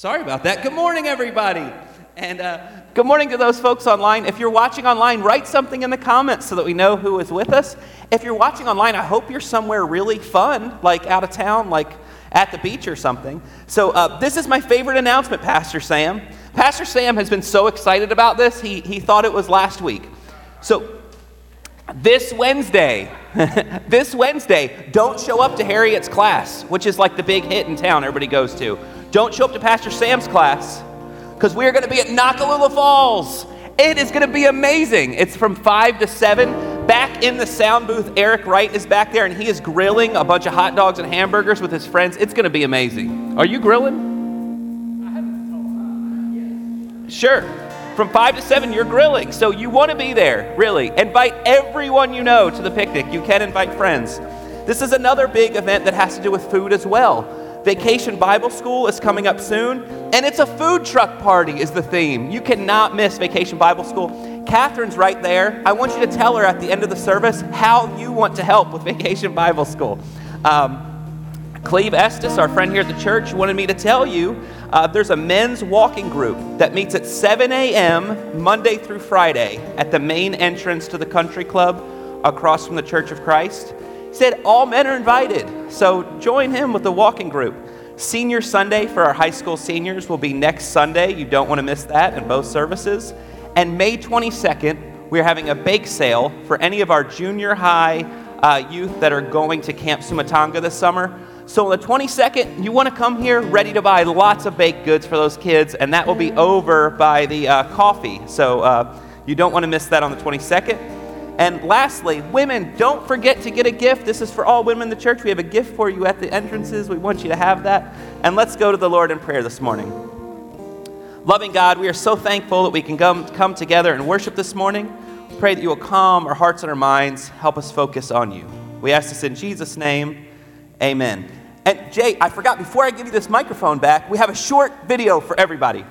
Sorry about that. Good morning, everybody. And uh, good morning to those folks online. If you're watching online, write something in the comments so that we know who is with us. If you're watching online, I hope you're somewhere really fun, like out of town, like at the beach or something. So, uh, this is my favorite announcement, Pastor Sam. Pastor Sam has been so excited about this, he, he thought it was last week. So, this Wednesday, this Wednesday, don't show up to Harriet's class, which is like the big hit in town everybody goes to. Don't show up to Pastor Sam's class because we're going to be at Noccalula Falls. It is going to be amazing. It's from 5 to 7. Back in the sound booth, Eric Wright is back there and he is grilling a bunch of hot dogs and hamburgers with his friends. It's going to be amazing. Are you grilling? Sure. From 5 to 7, you're grilling. So you want to be there, really. Invite everyone you know to the picnic. You can invite friends. This is another big event that has to do with food as well. Vacation Bible School is coming up soon, and it's a food truck party, is the theme. You cannot miss Vacation Bible School. Catherine's right there. I want you to tell her at the end of the service how you want to help with Vacation Bible School. Um, Cleve Estes, our friend here at the church, wanted me to tell you uh, there's a men's walking group that meets at 7 a.m. Monday through Friday at the main entrance to the country club across from the Church of Christ. Said all men are invited, so join him with the walking group. Senior Sunday for our high school seniors will be next Sunday. You don't want to miss that in both services. And May 22nd, we're having a bake sale for any of our junior high uh, youth that are going to Camp Sumatanga this summer. So on the 22nd, you want to come here ready to buy lots of baked goods for those kids, and that will be over by the uh, coffee. So uh, you don't want to miss that on the 22nd. And lastly, women, don't forget to get a gift. This is for all women in the church. We have a gift for you at the entrances. We want you to have that. And let's go to the Lord in prayer this morning. Loving God, we are so thankful that we can come, come together and worship this morning. Pray that you will calm our hearts and our minds, help us focus on you. We ask this in Jesus' name. Amen. And Jay, I forgot, before I give you this microphone back, we have a short video for everybody.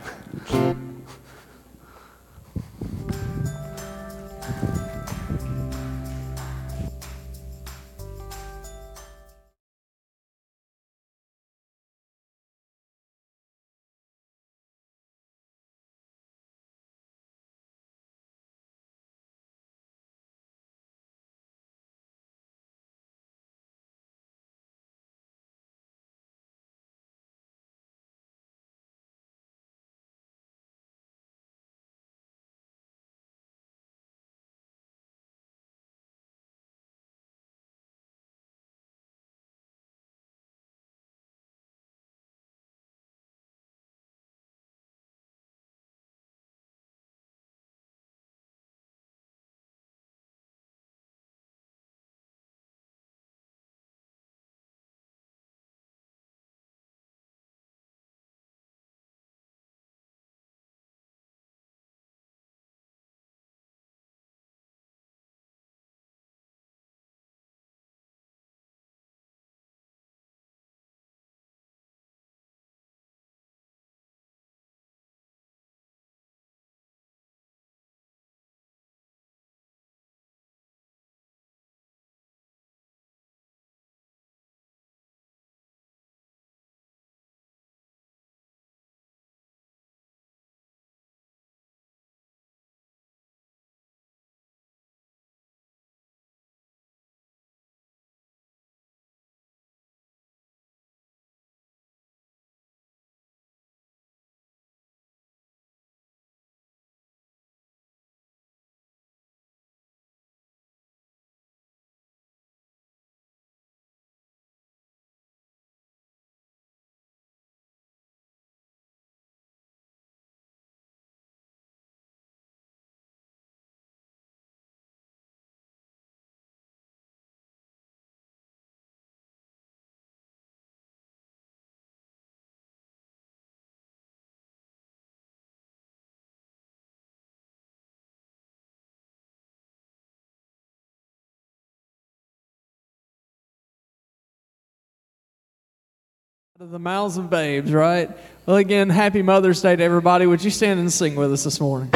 The mouths of babes, right? Well, again, happy Mother's Day to everybody. Would you stand and sing with us this morning?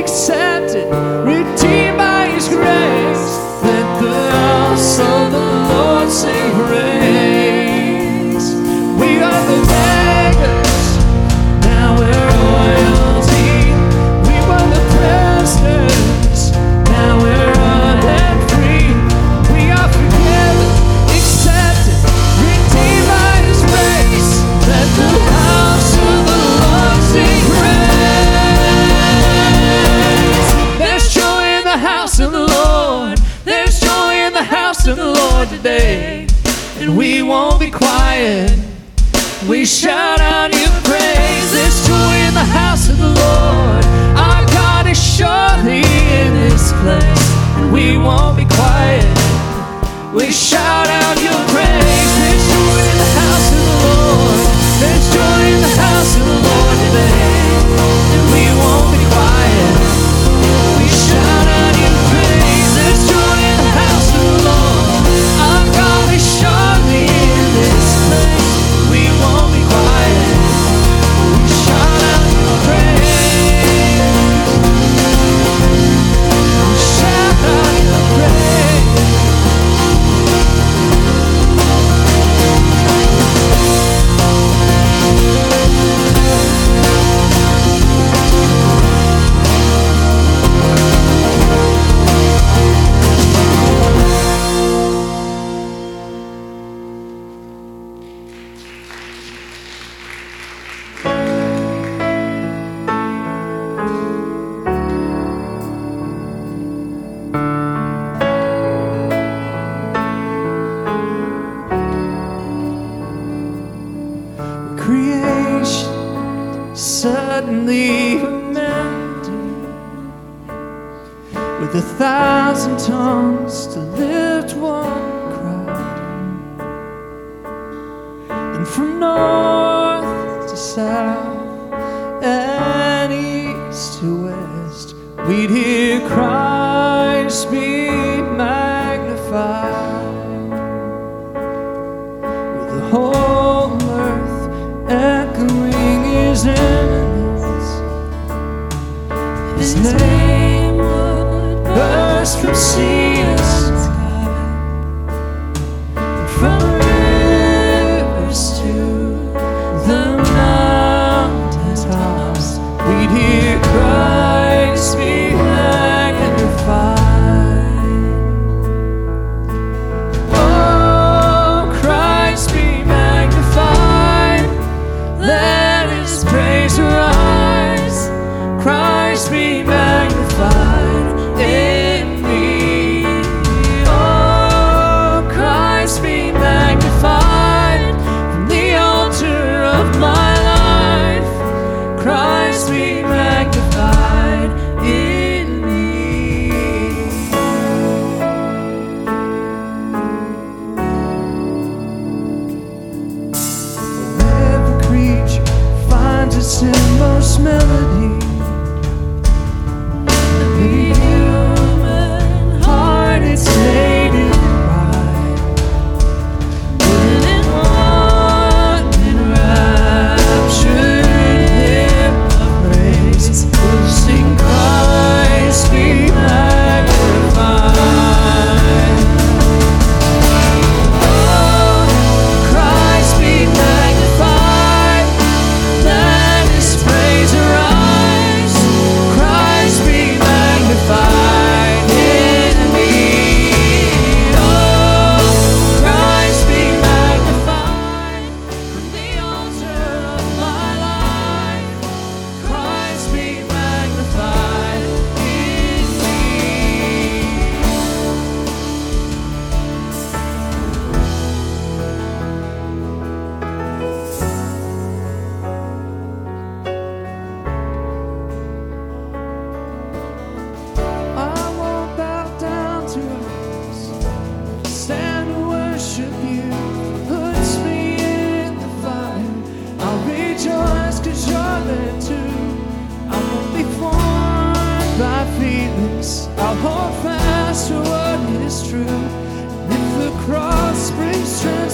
Accepted, redeemed We shout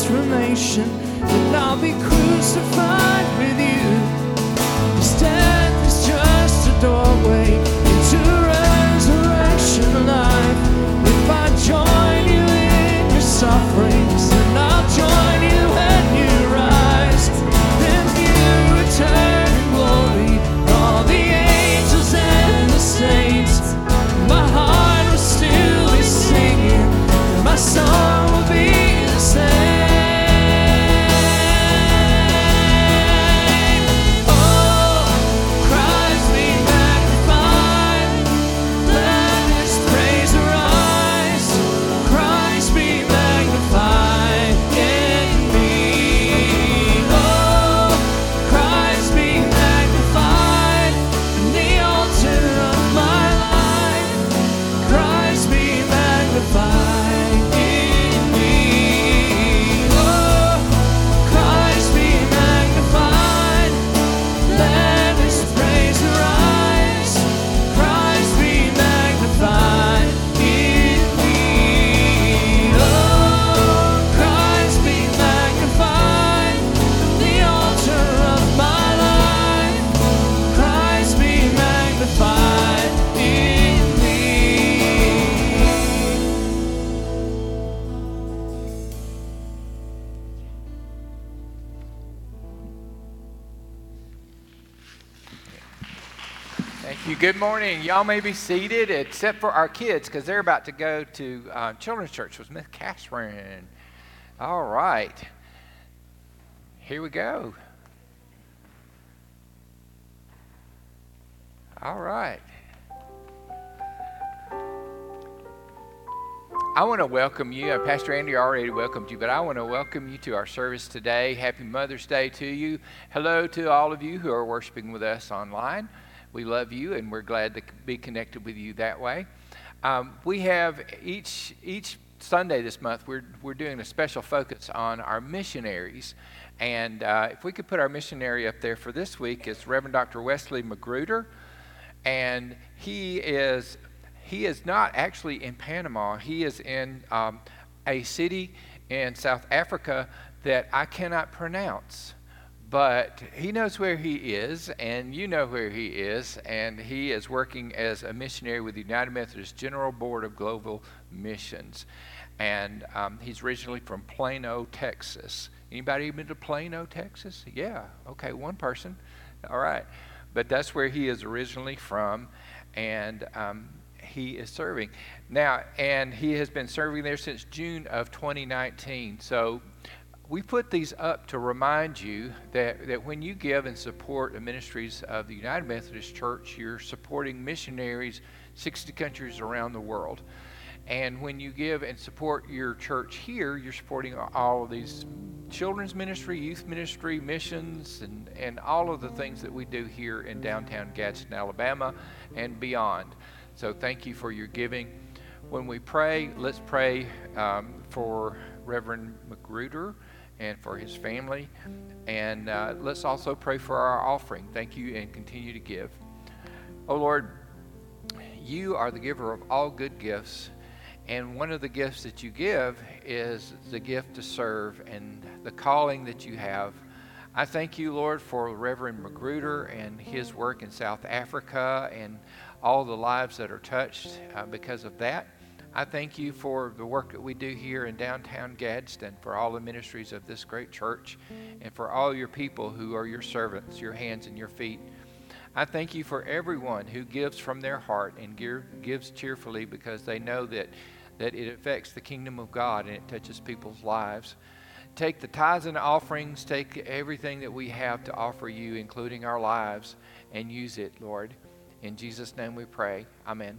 transformation, then I'll be crucified with you. This death is just a doorway Thank you. Good morning. Y'all may be seated, except for our kids, because they're about to go to uh, children's church with Miss Catherine. All right. Here we go. All right. I want to welcome you. Uh, Pastor Andy already welcomed you, but I want to welcome you to our service today. Happy Mother's Day to you. Hello to all of you who are worshiping with us online. We love you, and we're glad to be connected with you that way. Um, we have each each Sunday this month. We're we're doing a special focus on our missionaries, and uh, if we could put our missionary up there for this week, it's Reverend Dr. Wesley Magruder, and he is he is not actually in Panama. He is in um, a city in South Africa that I cannot pronounce. But he knows where he is, and you know where he is, and he is working as a missionary with the United Methodist General Board of Global Missions. And um, he's originally from Plano, Texas. Anybody been to Plano, Texas? Yeah, okay, one person. All right. But that's where he is originally from, and um, he is serving. Now, and he has been serving there since June of 2019. So we put these up to remind you that, that when you give and support the ministries of the United Methodist Church, you're supporting missionaries 60 countries around the world. And when you give and support your church here, you're supporting all of these children's ministry, youth ministry, missions, and, and all of the things that we do here in downtown Gadsden, Alabama, and beyond. So thank you for your giving. When we pray, let's pray um, for Reverend Magruder and for his family. And uh, let's also pray for our offering. Thank you and continue to give. Oh Lord, you are the giver of all good gifts. And one of the gifts that you give is the gift to serve and the calling that you have. I thank you, Lord, for Reverend Magruder and his work in South Africa and all the lives that are touched uh, because of that. I thank you for the work that we do here in downtown Gadsden, for all the ministries of this great church, and for all your people who are your servants, your hands and your feet. I thank you for everyone who gives from their heart and give, gives cheerfully because they know that, that it affects the kingdom of God and it touches people's lives. Take the tithes and offerings, take everything that we have to offer you, including our lives, and use it, Lord. In Jesus' name we pray. Amen.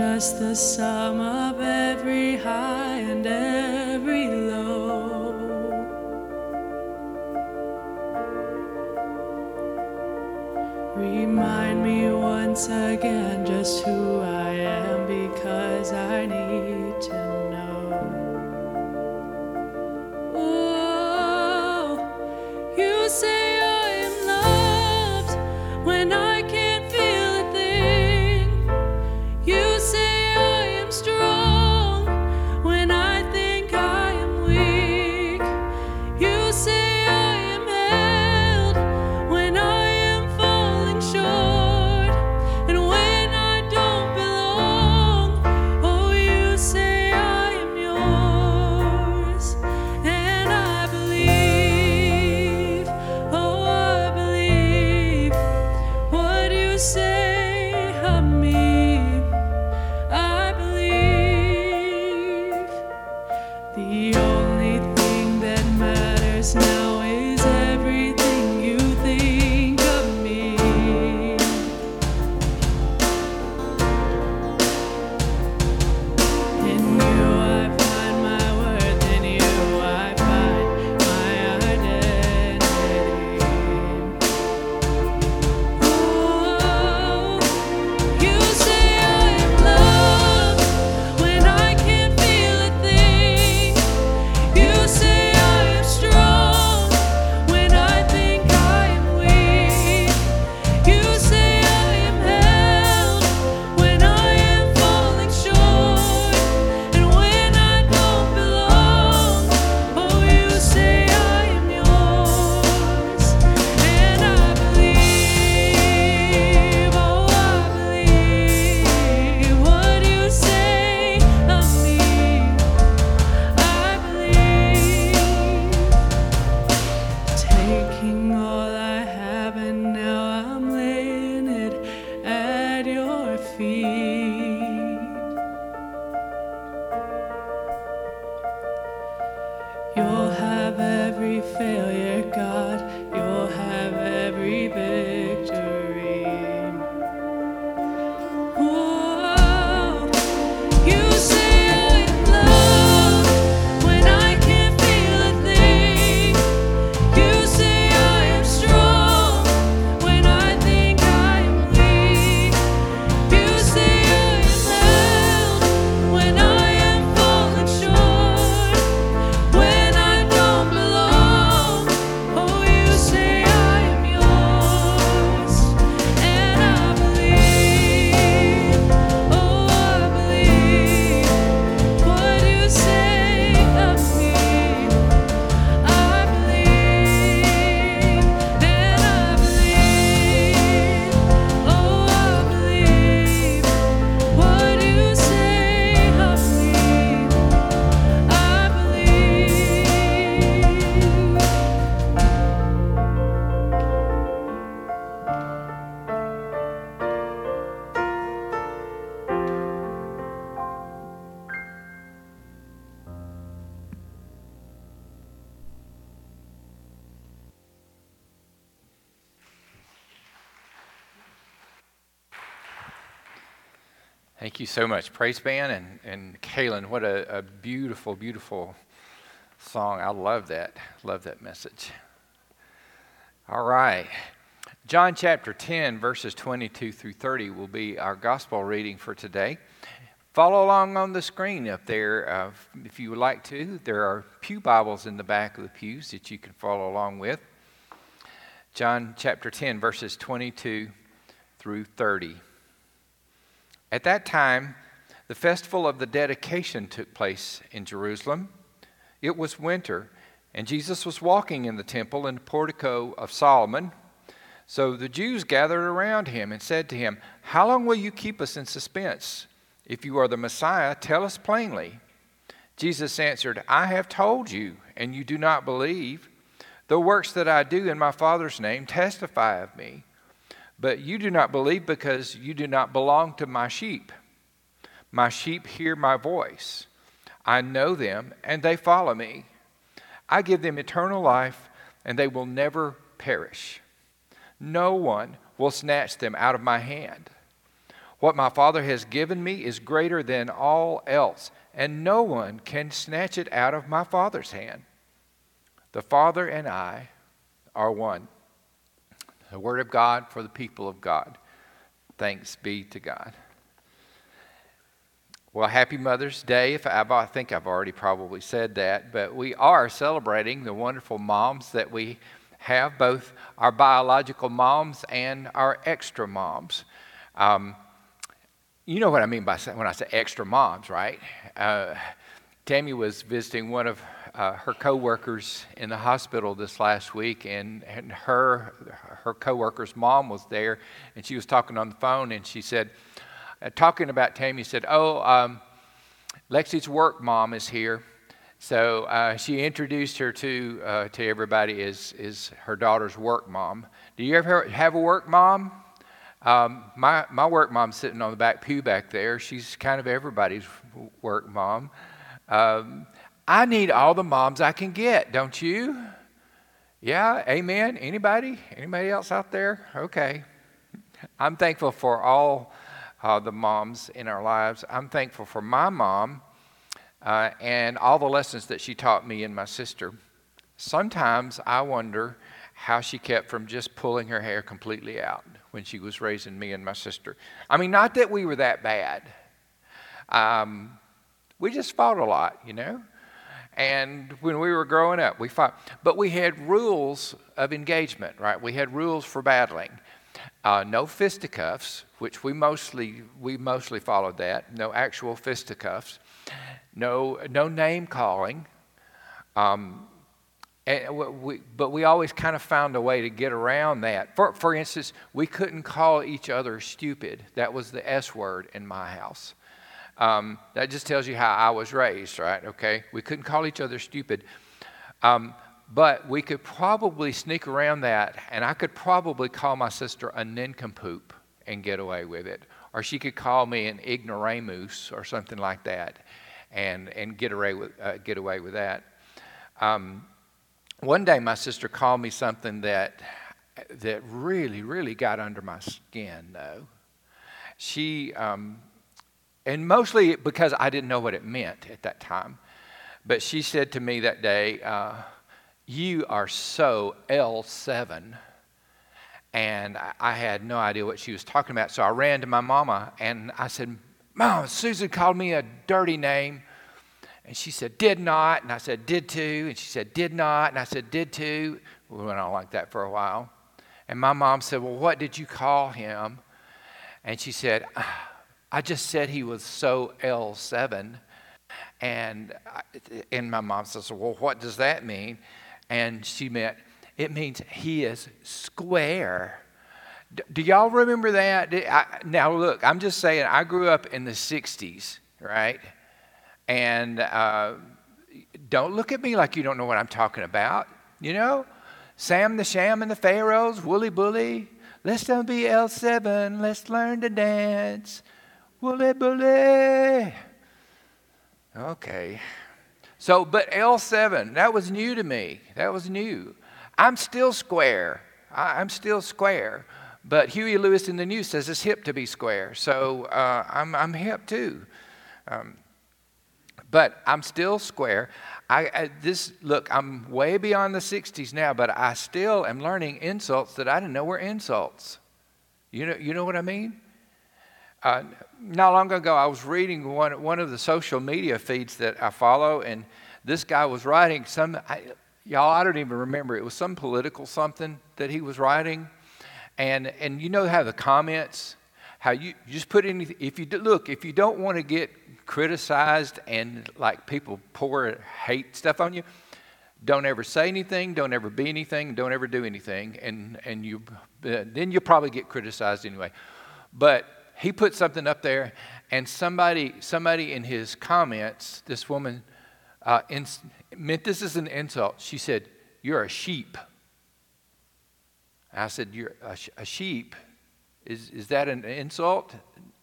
Just the sum of every high and every low? Remind me once again just who so much, Praise Band and, and Kaylin. What a, a beautiful, beautiful song. I love that. Love that message. All right. John chapter 10, verses 22 through 30 will be our gospel reading for today. Follow along on the screen up there uh, if you would like to. There are Pew Bibles in the back of the pews that you can follow along with. John chapter 10, verses 22 through 30. At that time, the festival of the dedication took place in Jerusalem. It was winter, and Jesus was walking in the temple in the portico of Solomon. So the Jews gathered around him and said to him, How long will you keep us in suspense? If you are the Messiah, tell us plainly. Jesus answered, I have told you, and you do not believe. The works that I do in my Father's name testify of me. But you do not believe because you do not belong to my sheep. My sheep hear my voice. I know them, and they follow me. I give them eternal life, and they will never perish. No one will snatch them out of my hand. What my Father has given me is greater than all else, and no one can snatch it out of my Father's hand. The Father and I are one. The Word of God for the people of God. Thanks be to God. Well, happy Mother's Day. If I, I, think I've already probably said that, but we are celebrating the wonderful moms that we have, both our biological moms and our extra moms. Um, you know what I mean by when I say extra moms, right? Uh, Tammy was visiting one of uh, her coworkers in the hospital this last week, and, and her her coworker's mom was there, and she was talking on the phone, and she said uh, talking about Tammy, said, Oh, um, Lexi's work mom is here. So uh, she introduced her to, uh, to everybody as, as her daughter's work mom. Do you ever have a work mom? Um, my, my work mom's sitting on the back pew back there. She's kind of everybody's work mom. Um, I need all the moms I can get, don't you? Yeah, amen. Anybody? Anybody else out there? Okay. I'm thankful for all uh, the moms in our lives. I'm thankful for my mom uh, and all the lessons that she taught me and my sister. Sometimes I wonder how she kept from just pulling her hair completely out when she was raising me and my sister. I mean, not that we were that bad. Um, we just fought a lot, you know. And when we were growing up, we fought. But we had rules of engagement, right? We had rules for battling. Uh, no fisticuffs, which we mostly we mostly followed that. No actual fisticuffs. No no name calling. Um, we, but we always kind of found a way to get around that. For, for instance, we couldn't call each other stupid. That was the S word in my house. Um, that just tells you how I was raised, right? Okay? We couldn't call each other stupid. Um, but we could probably sneak around that, and I could probably call my sister a nincompoop and get away with it. Or she could call me an ignoramus or something like that and, and get, away with, uh, get away with that. Um, one day, my sister called me something that, that really, really got under my skin, though. She, um, and mostly because I didn't know what it meant at that time, but she said to me that day, uh, you are so L7. And I had no idea what she was talking about. So I ran to my mama and I said, Mom, Susan called me a dirty name. And she said, Did not. And I said, Did too. And she said, Did not. And I said, Did too. We went on like that for a while. And my mom said, Well, what did you call him? And she said, I just said he was so L7. And, and my mom says, Well, what does that mean? and she meant it means he is square. D- do y'all remember that? I, now, look, I'm just saying, I grew up in the 60s, right? And uh, don't look at me like you don't know what I'm talking about. You know, Sam the Sham and the Pharaohs, Wooly Bully. Let's don't be L7, let's learn to dance. Wooly Bully. Okay. So, but L7, that was new to me. That was new. I'm still square. I, am still square. But Huey Lewis and the News says it's hip to be square. So uh, I'm, I'm hip too. Um, but I'm still square. I, I, this look, I'm way beyond the 60s now, but I still am learning insults that I didn't know were insults. You know, you know what I mean? Uh, not long ago, I was reading one, one of the social media feeds that I follow, and this guy was writing some, I, y'all, I don't even remember. It was some political something that he was writing. And, and you know how the comments, how you, you just put anything, if you do, look, if you don't want to get criticized and like people pour hate stuff on you, don't ever say anything, don't ever be anything, don't ever do anything, and, and you, then you'll probably get criticized anyway. But he put something up there, and somebody, somebody in his comments, this woman uh, in, meant this as an insult. She said, You're a sheep. I said, You're a, a sheep? Is, is that an insult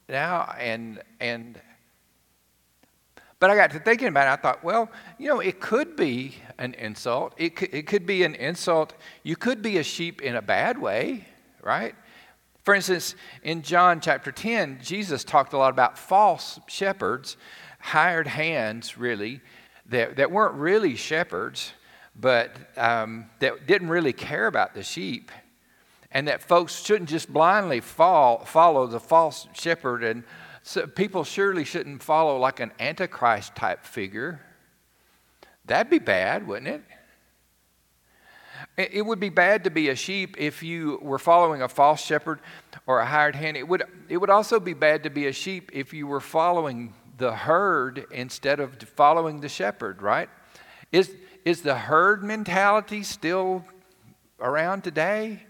now? And, and But I got to thinking about it. I thought, well, you know, it could be an insult. It it could be an insult. You could be a sheep in a bad way, right? For instance, in John chapter 10, Jesus talked a lot about false shepherds, hired hands, really, that, that weren't really shepherds, but um, that didn't really care about the sheep. And that folks shouldn't just blindly fall, follow the false shepherd and so people surely shouldn't follow like an antichrist type figure. That'd be bad, wouldn't it? It would be bad to be a sheep if you were following a false shepherd or a hired hand. It would, it would also be bad to be a sheep if you were following the herd instead of following the shepherd, right? Is, is the herd mentality still around today?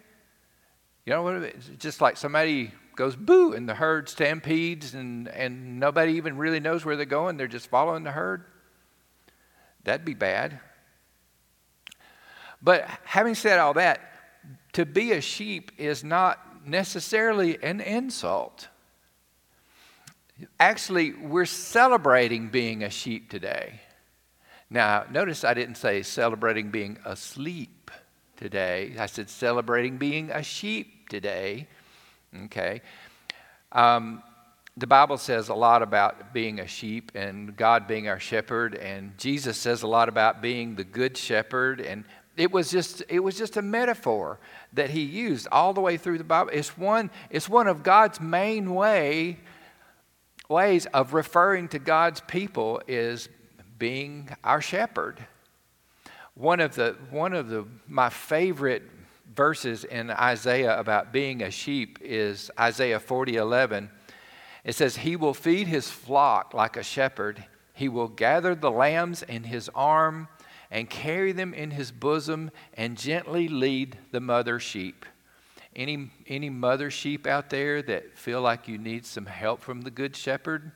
You know, it's just like somebody goes boo and the herd stampedes and, and nobody even really knows where they're going. They're just following the herd. That'd be bad. But having said all that, to be a sheep is not necessarily an insult. Actually, we're celebrating being a sheep today. Now, notice I didn't say celebrating being asleep today. I said celebrating being a sheep today. Okay. Um, the Bible says a lot about being a sheep and God being our shepherd, and Jesus says a lot about being the good shepherd. And it was just it was just a metaphor that he used all the way through the Bible. It's one it's one of God's main way ways of referring to God's people is being our shepherd. One of the one of the my favorite verses in Isaiah about being a sheep is Isaiah 40 11. It says, He will feed his flock like a shepherd. He will gather the lambs in his arm and carry them in his bosom and gently lead the mother sheep. Any, any mother sheep out there that feel like you need some help from the good shepherd?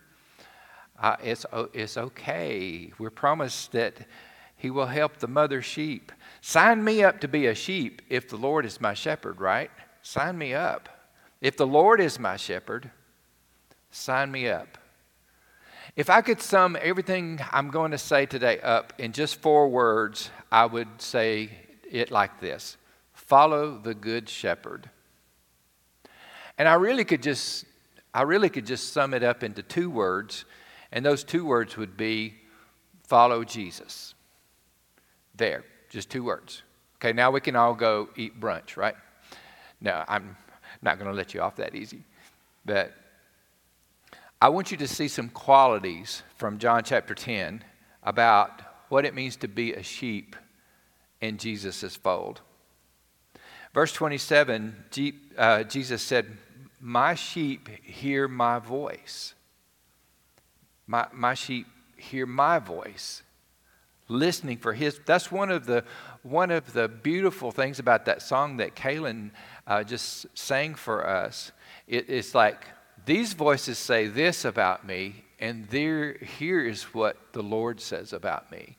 Uh, it's, it's okay. We're promised that he will help the mother sheep. Sign me up to be a sheep if the Lord is my shepherd, right? Sign me up. If the Lord is my shepherd, sign me up. If I could sum everything I'm going to say today up in just four words, I would say it like this Follow the good shepherd. And I really could just I really could just sum it up into two words, and those two words would be follow Jesus. There. Just two words. Okay, now we can all go eat brunch, right? No, I'm not going to let you off that easy. But I want you to see some qualities from John chapter 10 about what it means to be a sheep in Jesus' fold. Verse 27, uh, Jesus said, My sheep hear my voice. My, my sheep hear my voice listening for his that's one of the one of the beautiful things about that song that Kaylin uh, just sang for us it, it's like these voices say this about me and there here is what the lord says about me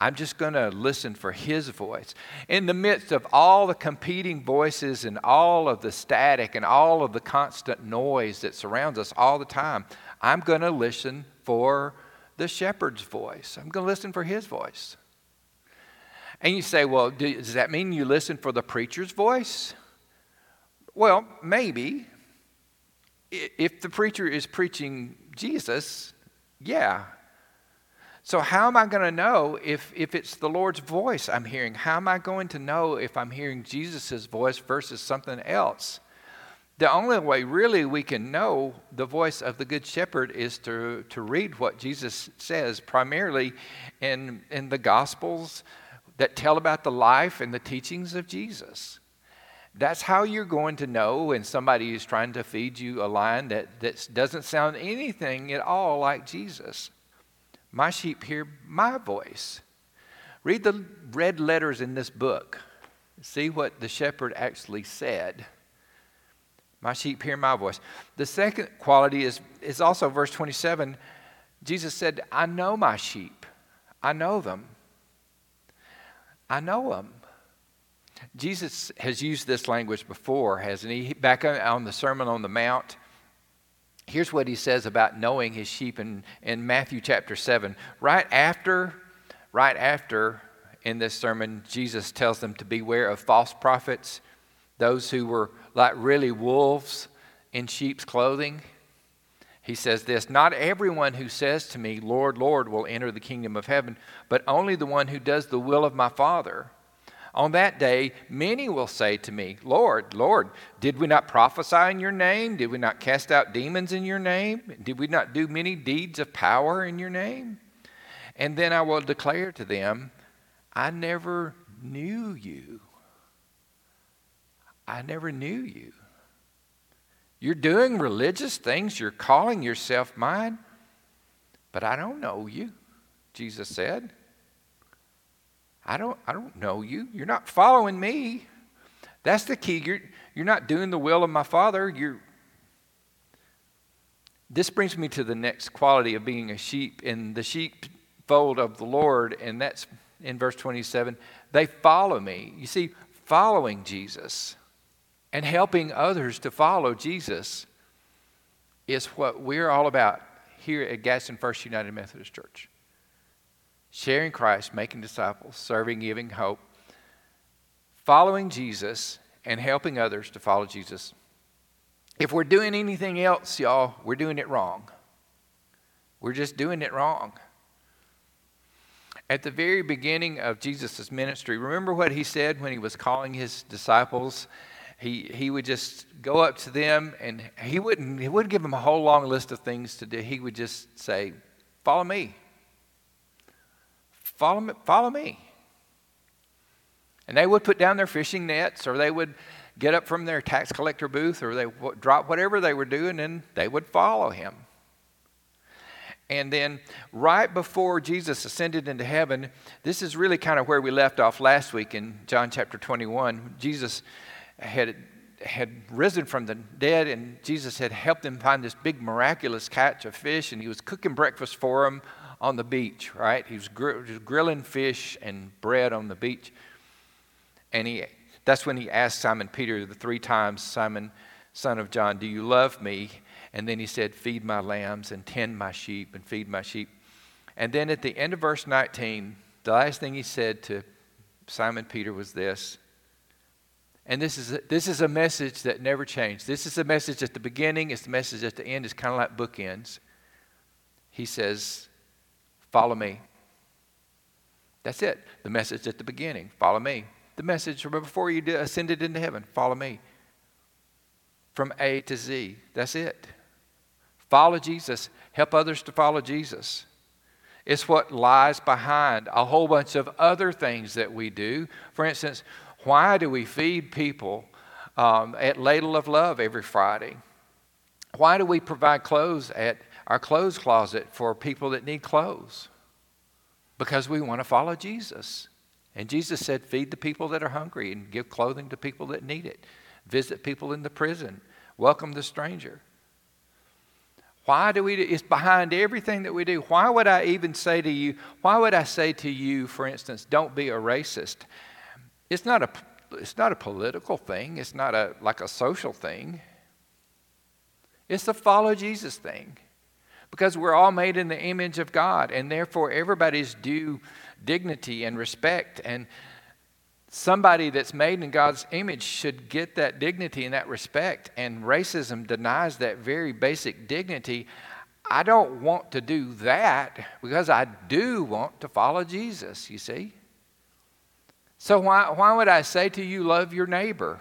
i'm just going to listen for his voice in the midst of all the competing voices and all of the static and all of the constant noise that surrounds us all the time i'm going to listen for the shepherd's voice. I'm going to listen for his voice. And you say, well, does that mean you listen for the preacher's voice? Well, maybe. If the preacher is preaching Jesus, yeah. So, how am I going to know if, if it's the Lord's voice I'm hearing? How am I going to know if I'm hearing Jesus' voice versus something else? the only way really we can know the voice of the good shepherd is to, to read what jesus says primarily in, in the gospels that tell about the life and the teachings of jesus that's how you're going to know when somebody is trying to feed you a line that, that doesn't sound anything at all like jesus my sheep hear my voice read the red letters in this book see what the shepherd actually said my sheep hear my voice. The second quality is, is also verse 27. Jesus said, I know my sheep. I know them. I know them. Jesus has used this language before, hasn't he? Back on the Sermon on the Mount, Here's what he says about knowing his sheep in, in Matthew chapter 7. Right after, right after in this sermon, Jesus tells them to beware of false prophets, those who were like really wolves in sheep's clothing. He says this Not everyone who says to me, Lord, Lord, will enter the kingdom of heaven, but only the one who does the will of my Father. On that day, many will say to me, Lord, Lord, did we not prophesy in your name? Did we not cast out demons in your name? Did we not do many deeds of power in your name? And then I will declare to them, I never knew you. I never knew you. You're doing religious things, you're calling yourself mine, but I don't know you, Jesus said. I don't, I don't know you. You're not following me. That's the key. You're, you're not doing the will of my Father. You're, this brings me to the next quality of being a sheep in the sheepfold of the Lord, and that's in verse 27. They follow me. You see, following Jesus and helping others to follow Jesus is what we're all about here at Gaston First United Methodist Church sharing Christ, making disciples, serving, giving hope, following Jesus, and helping others to follow Jesus. If we're doing anything else, y'all, we're doing it wrong. We're just doing it wrong. At the very beginning of Jesus' ministry, remember what he said when he was calling his disciples? He, he would just go up to them and he wouldn't, he wouldn't give them a whole long list of things to do. He would just say, Follow me. Follow me, follow me. And they would put down their fishing nets, or they would get up from their tax collector booth, or they would drop whatever they were doing, and they would follow him. And then, right before Jesus ascended into heaven, this is really kind of where we left off last week in John chapter 21. Jesus had, had risen from the dead, and Jesus had helped them find this big miraculous catch of fish, and he was cooking breakfast for them on the beach, right? He was gr- grilling fish and bread on the beach. And he, that's when he asked Simon Peter the three times, Simon, son of John, do you love me? And then he said, Feed my lambs and tend my sheep and feed my sheep. And then at the end of verse 19, the last thing he said to Simon Peter was this. And this is, a, this is a message that never changed. This is a message at the beginning, it's the message at the end. It's kind of like bookends. He says, Follow me. That's it. The message at the beginning follow me. The message from before you ascended into heaven follow me. From A to Z. That's it. Follow Jesus. Help others to follow Jesus. It's what lies behind a whole bunch of other things that we do. For instance, why do we feed people um, at Ladle of Love every Friday? Why do we provide clothes at our clothes closet for people that need clothes because we want to follow Jesus. And Jesus said, Feed the people that are hungry and give clothing to people that need it. Visit people in the prison. Welcome the stranger. Why do we do it's behind everything that we do. Why would I even say to you, why would I say to you, for instance, don't be a racist? It's not a it's not a political thing, it's not a like a social thing. It's a follow Jesus thing because we're all made in the image of God, and therefore everybody's due dignity and respect. And somebody that's made in God's image should get that dignity and that respect. And racism denies that very basic dignity. I don't want to do that because I do want to follow Jesus, you see. So, why, why would I say to you, love your neighbor?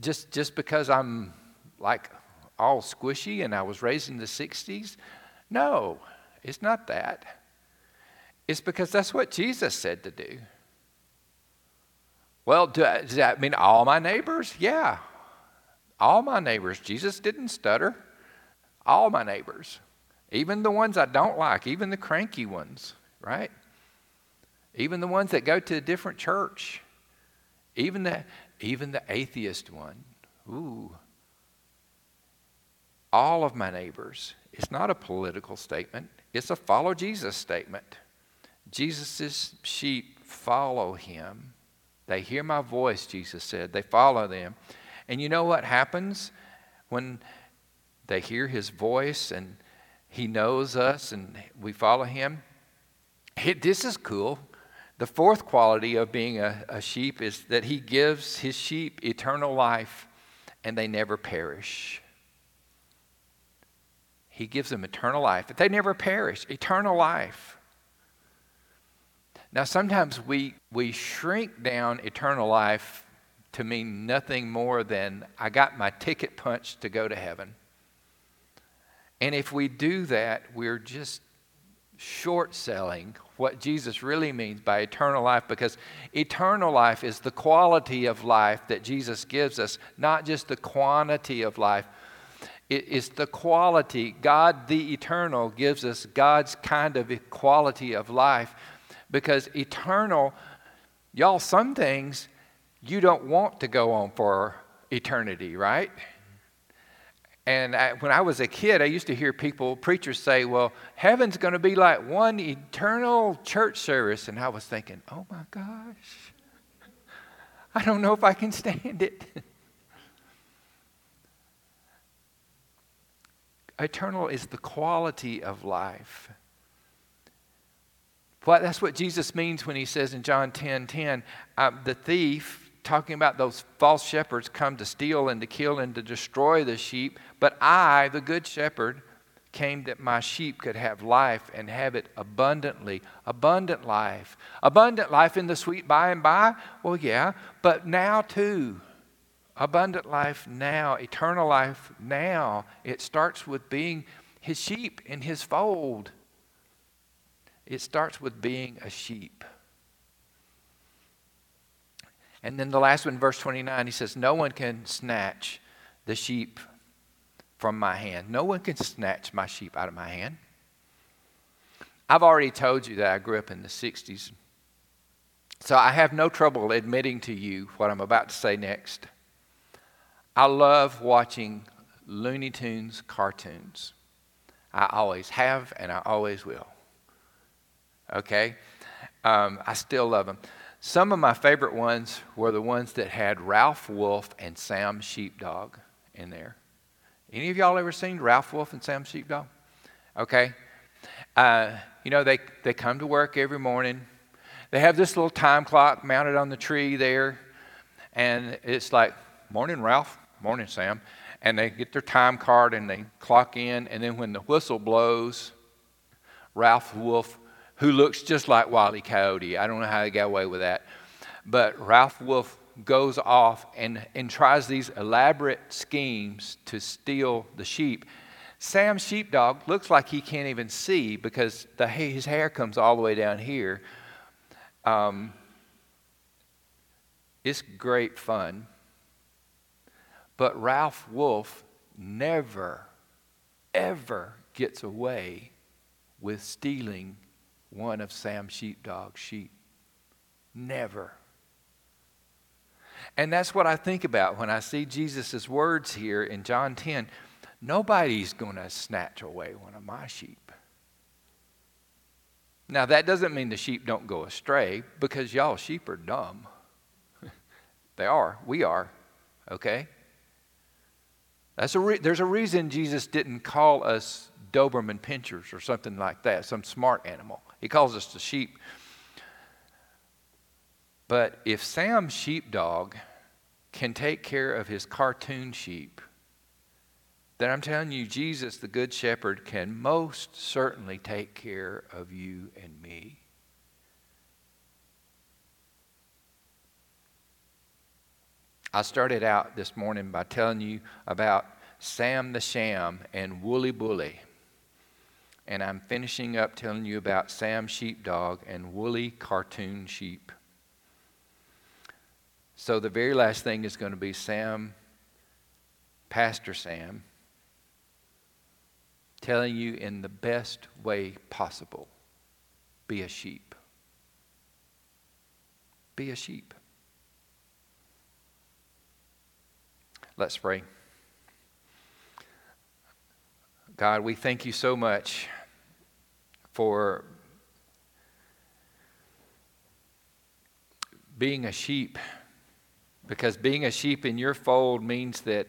Just, just because I'm like all squishy and I was raised in the 60s? No, it's not that. It's because that's what Jesus said to do. Well, does that mean all my neighbors? Yeah, all my neighbors. Jesus didn't stutter. All my neighbors, even the ones I don't like, even the cranky ones, right? Even the ones that go to a different church, even the, even the atheist one. Ooh, all of my neighbors. It's not a political statement, it's a follow Jesus statement. Jesus' sheep follow him. They hear my voice, Jesus said. They follow them. And you know what happens when they hear his voice and he knows us and we follow him. This is cool. The fourth quality of being a, a sheep is that he gives his sheep eternal life and they never perish. He gives them eternal life, but they never perish. Eternal life. Now, sometimes we, we shrink down eternal life to mean nothing more than I got my ticket punched to go to heaven. And if we do that, we're just short selling what Jesus really means by eternal life because eternal life is the quality of life that Jesus gives us, not just the quantity of life. It is the quality. God, the eternal, gives us God's kind of quality of life because eternal, y'all, some things you don't want to go on for eternity, right? And I, when I was a kid, I used to hear people, preachers say, well, heaven's going to be like one eternal church service. And I was thinking, oh my gosh, I don't know if I can stand it. Eternal is the quality of life. Well, that's what Jesus means when he says in John 10 10, uh, the thief talking about those false shepherds come to steal and to kill and to destroy the sheep. But I, the good shepherd, came that my sheep could have life and have it abundantly. Abundant life. Abundant life in the sweet by and by? Well, yeah, but now too. Abundant life now, eternal life now. It starts with being his sheep in his fold. It starts with being a sheep. And then the last one, verse 29, he says, No one can snatch the sheep from my hand. No one can snatch my sheep out of my hand. I've already told you that I grew up in the 60s. So I have no trouble admitting to you what I'm about to say next. I love watching Looney Tunes cartoons. I always have and I always will. Okay? Um, I still love them. Some of my favorite ones were the ones that had Ralph Wolf and Sam Sheepdog in there. Any of y'all ever seen Ralph Wolf and Sam Sheepdog? Okay. Uh, you know, they, they come to work every morning. They have this little time clock mounted on the tree there. And it's like, morning, Ralph, morning, Sam. And they get their time card and they clock in. And then when the whistle blows, Ralph Wolf who looks just like Wile E. Coyote. I don't know how he got away with that. But Ralph Wolf goes off and, and tries these elaborate schemes to steal the sheep. Sam Sheepdog looks like he can't even see because the, his hair comes all the way down here. Um, it's great fun. But Ralph Wolf never, ever gets away with stealing one of Sam Sheepdog's sheep. Never. And that's what I think about when I see Jesus' words here in John 10. Nobody's going to snatch away one of my sheep. Now, that doesn't mean the sheep don't go astray because y'all sheep are dumb. they are. We are. Okay? That's a re- there's a reason Jesus didn't call us Doberman pinschers or something like that, some smart animal. He calls us the sheep. But if Sam Sheepdog can take care of his cartoon sheep, then I'm telling you, Jesus, the Good Shepherd, can most certainly take care of you and me. I started out this morning by telling you about Sam the Sham and Wooly Bully and I'm finishing up telling you about Sam Sheepdog and Woolly Cartoon Sheep. So the very last thing is going to be Sam, Pastor Sam, telling you in the best way possible be a sheep. Be a sheep. Let's pray. God, we thank you so much for being a sheep, because being a sheep in your fold means that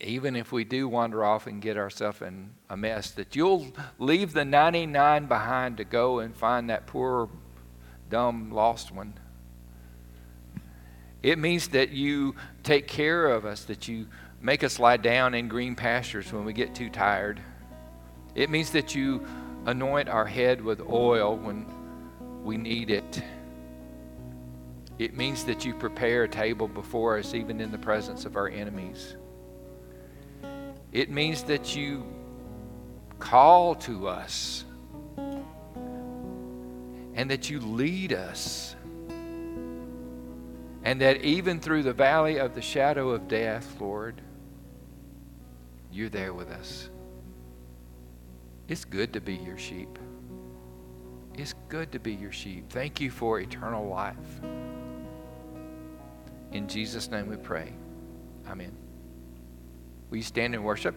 even if we do wander off and get ourselves in a mess, that you'll leave the 99 behind to go and find that poor, dumb, lost one. It means that you take care of us, that you make us lie down in green pastures when we get too tired. It means that you anoint our head with oil when we need it. It means that you prepare a table before us, even in the presence of our enemies. It means that you call to us and that you lead us. And that even through the valley of the shadow of death, Lord, you're there with us. It's good to be your sheep. It's good to be your sheep. Thank you for eternal life. In Jesus' name we pray. Amen. Will you stand and worship?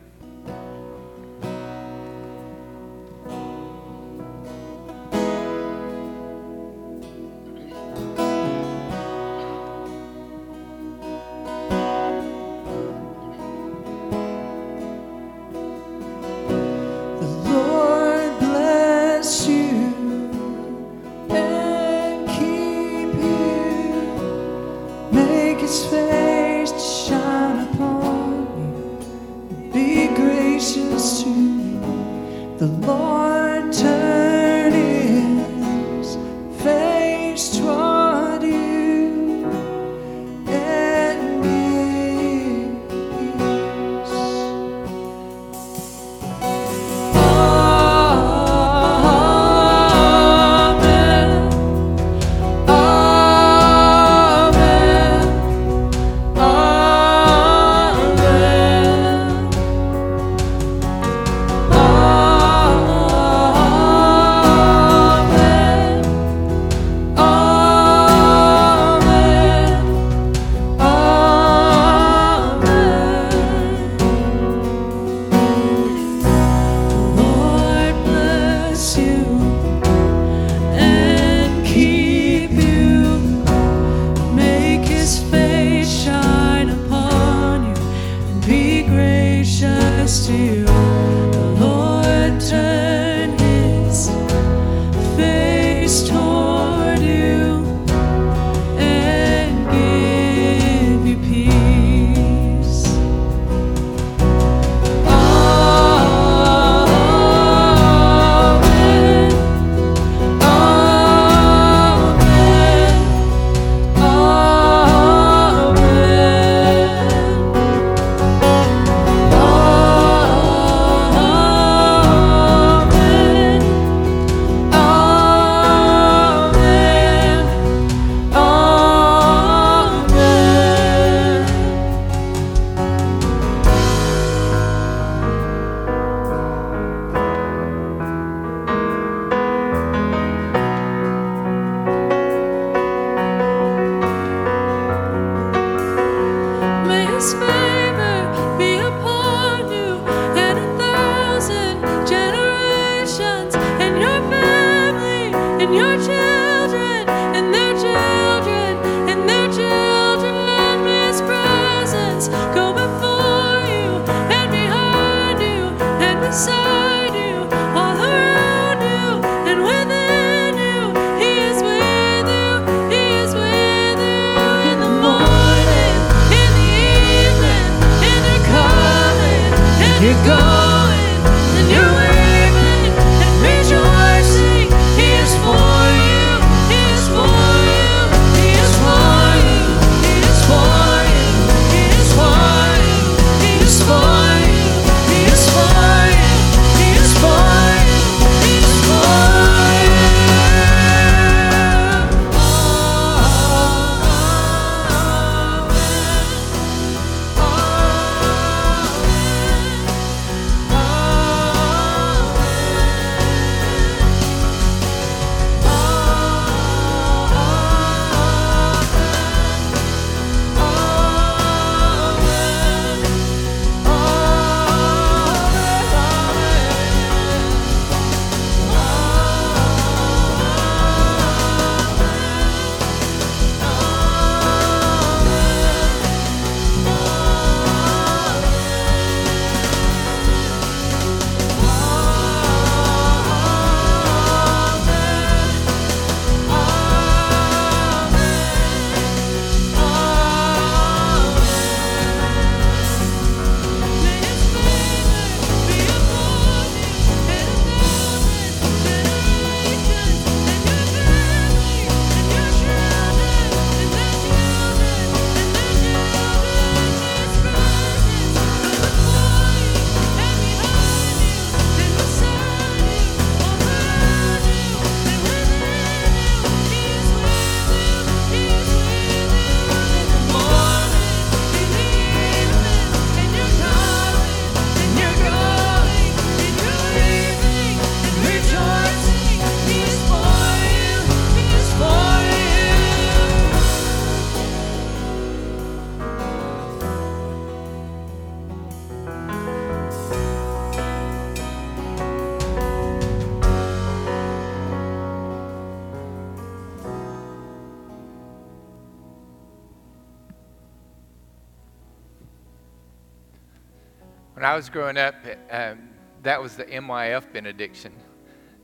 Was growing up, um, that was the MYF benediction.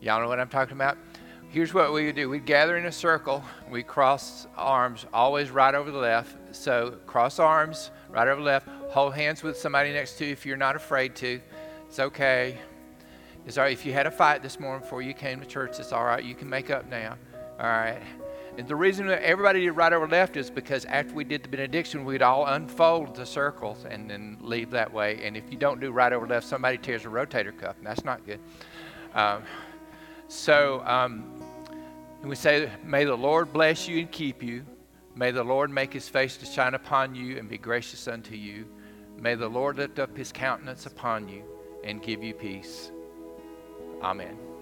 Y'all know what I'm talking about? Here's what we would do we'd gather in a circle, we cross arms, always right over the left. So, cross arms, right over left, hold hands with somebody next to you if you're not afraid to. It's okay. It's all right. If you had a fight this morning before you came to church, it's all right. You can make up now. All right. And the reason that everybody did right over left is because after we did the benediction, we'd all unfold the circles and then leave that way. And if you don't do right over left, somebody tears a rotator cuff, and that's not good. Um, so um, we say, May the Lord bless you and keep you. May the Lord make his face to shine upon you and be gracious unto you. May the Lord lift up his countenance upon you and give you peace. Amen.